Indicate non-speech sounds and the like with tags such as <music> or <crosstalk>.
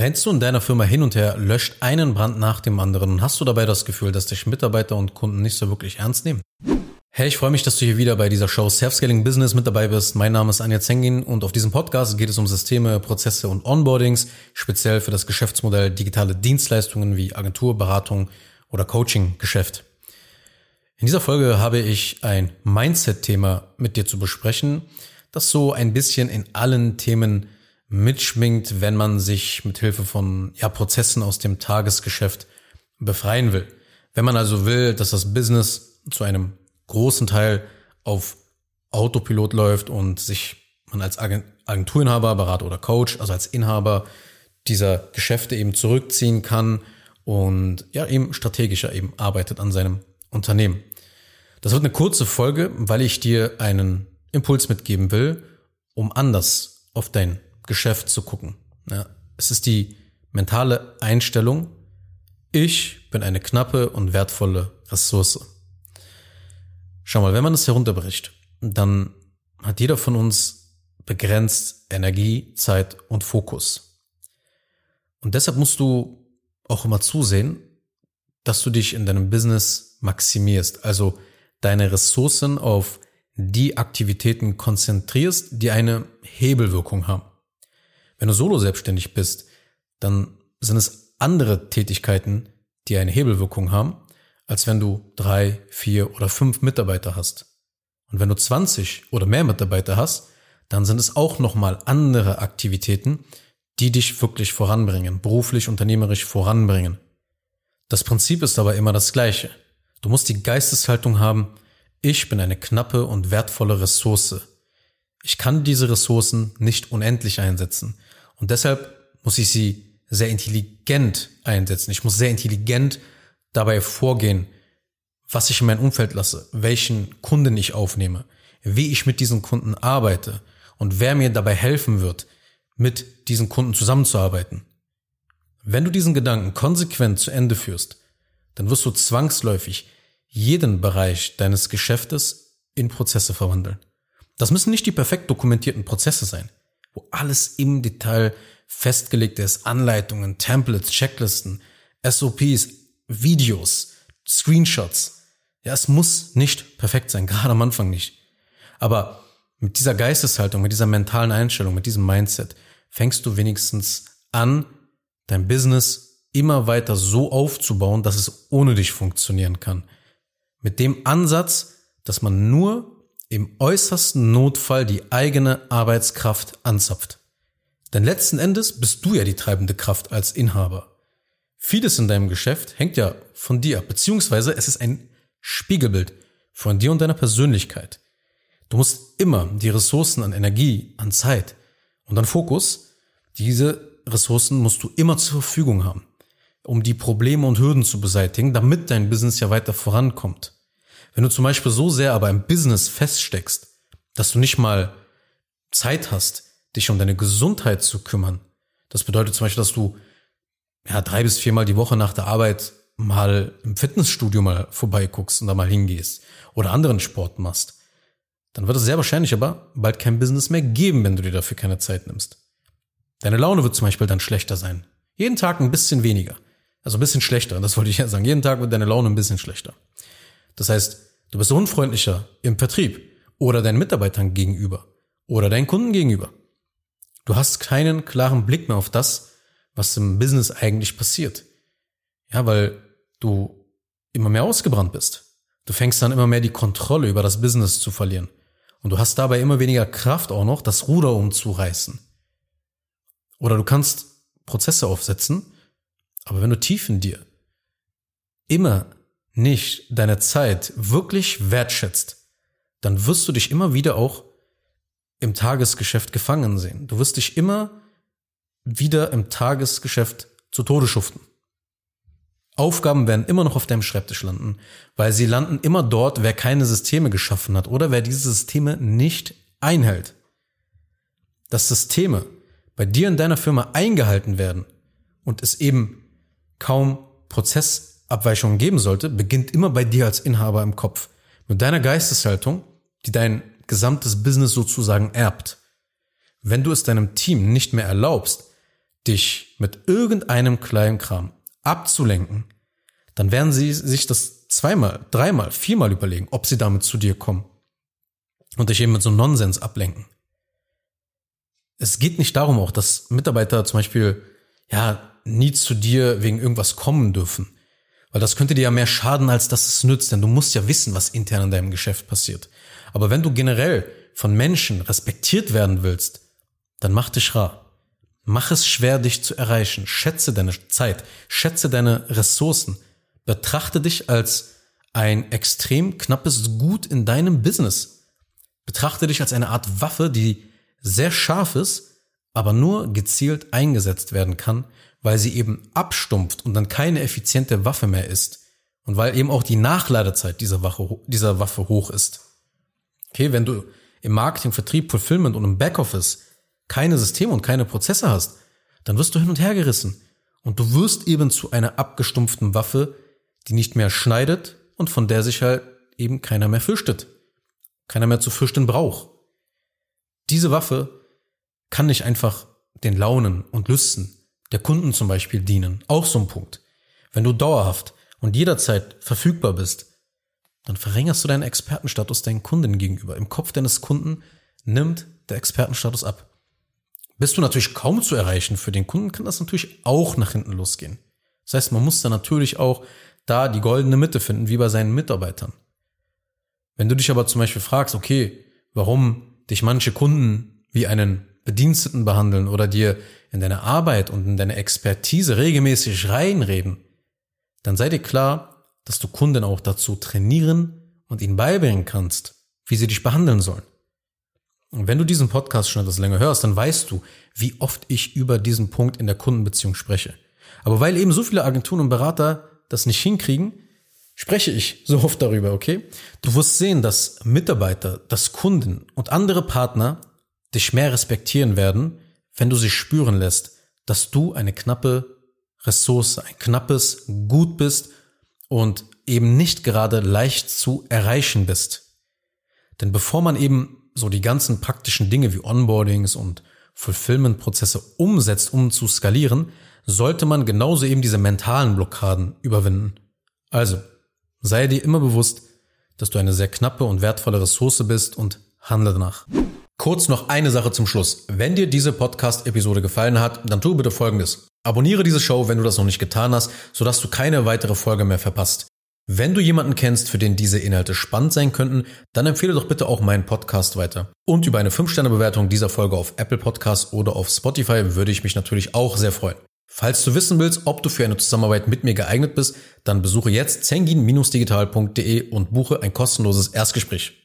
Rennst du in deiner Firma hin und her, löscht einen Brand nach dem anderen und hast du dabei das Gefühl, dass dich Mitarbeiter und Kunden nicht so wirklich ernst nehmen? Hey, ich freue mich, dass du hier wieder bei dieser Show Self-Scaling Business mit dabei bist. Mein Name ist Anja Zengin und auf diesem Podcast geht es um Systeme, Prozesse und Onboardings, speziell für das Geschäftsmodell digitale Dienstleistungen wie Agentur, Beratung oder Coaching-Geschäft. In dieser Folge habe ich ein Mindset-Thema mit dir zu besprechen, das so ein bisschen in allen Themen mitschwingt, wenn man sich mit Hilfe von ja, Prozessen aus dem Tagesgeschäft befreien will. Wenn man also will, dass das Business zu einem großen Teil auf Autopilot läuft und sich man als Agenturinhaber, Berater oder Coach, also als Inhaber dieser Geschäfte eben zurückziehen kann und ja eben strategischer eben arbeitet an seinem Unternehmen. Das wird eine kurze Folge, weil ich dir einen Impuls mitgeben will, um anders auf dein Geschäft zu gucken. Ja, es ist die mentale Einstellung, ich bin eine knappe und wertvolle Ressource. Schau mal, wenn man das herunterbricht, dann hat jeder von uns begrenzt Energie, Zeit und Fokus. Und deshalb musst du auch immer zusehen, dass du dich in deinem Business maximierst, also deine Ressourcen auf die Aktivitäten konzentrierst, die eine Hebelwirkung haben. Wenn du solo selbstständig bist, dann sind es andere Tätigkeiten, die eine Hebelwirkung haben, als wenn du drei, vier oder fünf Mitarbeiter hast. Und wenn du 20 oder mehr Mitarbeiter hast, dann sind es auch nochmal andere Aktivitäten, die dich wirklich voranbringen, beruflich, unternehmerisch voranbringen. Das Prinzip ist aber immer das gleiche. Du musst die Geisteshaltung haben, ich bin eine knappe und wertvolle Ressource. Ich kann diese Ressourcen nicht unendlich einsetzen. Und deshalb muss ich sie sehr intelligent einsetzen. Ich muss sehr intelligent dabei vorgehen, was ich in mein Umfeld lasse, welchen Kunden ich aufnehme, wie ich mit diesen Kunden arbeite und wer mir dabei helfen wird, mit diesen Kunden zusammenzuarbeiten. Wenn du diesen Gedanken konsequent zu Ende führst, dann wirst du zwangsläufig jeden Bereich deines Geschäftes in Prozesse verwandeln. Das müssen nicht die perfekt dokumentierten Prozesse sein wo alles im Detail festgelegt ist. Anleitungen, Templates, Checklisten, SOPs, Videos, Screenshots. Ja, es muss nicht perfekt sein, <laughs> gerade am Anfang nicht. Aber mit dieser Geisteshaltung, mit dieser mentalen Einstellung, mit diesem Mindset fängst du wenigstens an, dein Business immer weiter so aufzubauen, dass es ohne dich funktionieren kann. Mit dem Ansatz, dass man nur im äußersten Notfall die eigene Arbeitskraft anzapft. Denn letzten Endes bist du ja die treibende Kraft als Inhaber. Vieles in deinem Geschäft hängt ja von dir ab, beziehungsweise es ist ein Spiegelbild von dir und deiner Persönlichkeit. Du musst immer die Ressourcen an Energie, an Zeit und an Fokus, diese Ressourcen musst du immer zur Verfügung haben, um die Probleme und Hürden zu beseitigen, damit dein Business ja weiter vorankommt. Wenn du zum Beispiel so sehr aber im Business feststeckst, dass du nicht mal Zeit hast, dich um deine Gesundheit zu kümmern, das bedeutet zum Beispiel, dass du ja, drei bis viermal die Woche nach der Arbeit mal im Fitnessstudio mal vorbeiguckst und da mal hingehst oder anderen Sport machst, dann wird es sehr wahrscheinlich aber bald kein Business mehr geben, wenn du dir dafür keine Zeit nimmst. Deine Laune wird zum Beispiel dann schlechter sein. Jeden Tag ein bisschen weniger. Also ein bisschen schlechter, das wollte ich ja sagen. Jeden Tag wird deine Laune ein bisschen schlechter. Das heißt, du bist unfreundlicher im Vertrieb oder deinen Mitarbeitern gegenüber oder deinen Kunden gegenüber. Du hast keinen klaren Blick mehr auf das, was im Business eigentlich passiert. Ja, weil du immer mehr ausgebrannt bist. Du fängst dann immer mehr die Kontrolle über das Business zu verlieren. Und du hast dabei immer weniger Kraft auch noch, das Ruder umzureißen. Oder du kannst Prozesse aufsetzen, aber wenn du tief in dir immer nicht deine Zeit wirklich wertschätzt, dann wirst du dich immer wieder auch im Tagesgeschäft gefangen sehen. Du wirst dich immer wieder im Tagesgeschäft zu Tode schuften. Aufgaben werden immer noch auf deinem Schreibtisch landen, weil sie landen immer dort, wer keine Systeme geschaffen hat oder wer diese Systeme nicht einhält. Dass Systeme bei dir in deiner Firma eingehalten werden und es eben kaum Prozess Abweichungen geben sollte, beginnt immer bei dir als Inhaber im Kopf. Mit deiner Geisteshaltung, die dein gesamtes Business sozusagen erbt. Wenn du es deinem Team nicht mehr erlaubst, dich mit irgendeinem kleinen Kram abzulenken, dann werden sie sich das zweimal, dreimal, viermal überlegen, ob sie damit zu dir kommen und dich eben mit so Nonsens ablenken. Es geht nicht darum auch, dass Mitarbeiter zum Beispiel, ja, nie zu dir wegen irgendwas kommen dürfen. Weil das könnte dir ja mehr schaden, als dass es nützt, denn du musst ja wissen, was intern in deinem Geschäft passiert. Aber wenn du generell von Menschen respektiert werden willst, dann mach dich rar. Mach es schwer, dich zu erreichen. Schätze deine Zeit, schätze deine Ressourcen. Betrachte dich als ein extrem knappes Gut in deinem Business. Betrachte dich als eine Art Waffe, die sehr scharf ist, aber nur gezielt eingesetzt werden kann, weil sie eben abstumpft und dann keine effiziente Waffe mehr ist. Und weil eben auch die Nachladezeit dieser Waffe, dieser Waffe hoch ist. Okay, wenn du im Marketing, Vertrieb, Fulfillment und im Backoffice keine Systeme und keine Prozesse hast, dann wirst du hin und her gerissen. Und du wirst eben zu einer abgestumpften Waffe, die nicht mehr schneidet und von der sich halt eben keiner mehr fürchtet. Keiner mehr zu fürchten braucht. Diese Waffe kann nicht einfach den Launen und Lüsten der Kunden zum Beispiel dienen. Auch so ein Punkt. Wenn du dauerhaft und jederzeit verfügbar bist, dann verringerst du deinen Expertenstatus deinen Kunden gegenüber. Im Kopf deines Kunden nimmt der Expertenstatus ab. Bist du natürlich kaum zu erreichen für den Kunden, kann das natürlich auch nach hinten losgehen. Das heißt, man muss da natürlich auch da die goldene Mitte finden, wie bei seinen Mitarbeitern. Wenn du dich aber zum Beispiel fragst, okay, warum dich manche Kunden wie einen Bediensteten behandeln oder dir in deine Arbeit und in deine Expertise regelmäßig reinreden, dann sei dir klar, dass du Kunden auch dazu trainieren und ihnen beibringen kannst, wie sie dich behandeln sollen. Und wenn du diesen Podcast schon etwas länger hörst, dann weißt du, wie oft ich über diesen Punkt in der Kundenbeziehung spreche. Aber weil eben so viele Agenturen und Berater das nicht hinkriegen, spreche ich so oft darüber, okay? Du wirst sehen, dass Mitarbeiter, dass Kunden und andere Partner dich mehr respektieren werden, wenn du sie spüren lässt, dass du eine knappe Ressource, ein knappes Gut bist und eben nicht gerade leicht zu erreichen bist. Denn bevor man eben so die ganzen praktischen Dinge wie Onboardings und Fulfillment-Prozesse umsetzt, um zu skalieren, sollte man genauso eben diese mentalen Blockaden überwinden. Also, sei dir immer bewusst, dass du eine sehr knappe und wertvolle Ressource bist und handle danach. Kurz noch eine Sache zum Schluss. Wenn dir diese Podcast-Episode gefallen hat, dann tu bitte Folgendes. Abonniere diese Show, wenn du das noch nicht getan hast, sodass du keine weitere Folge mehr verpasst. Wenn du jemanden kennst, für den diese Inhalte spannend sein könnten, dann empfehle doch bitte auch meinen Podcast weiter. Und über eine 5-Sterne-Bewertung dieser Folge auf Apple Podcasts oder auf Spotify würde ich mich natürlich auch sehr freuen. Falls du wissen willst, ob du für eine Zusammenarbeit mit mir geeignet bist, dann besuche jetzt zengin-digital.de und buche ein kostenloses Erstgespräch.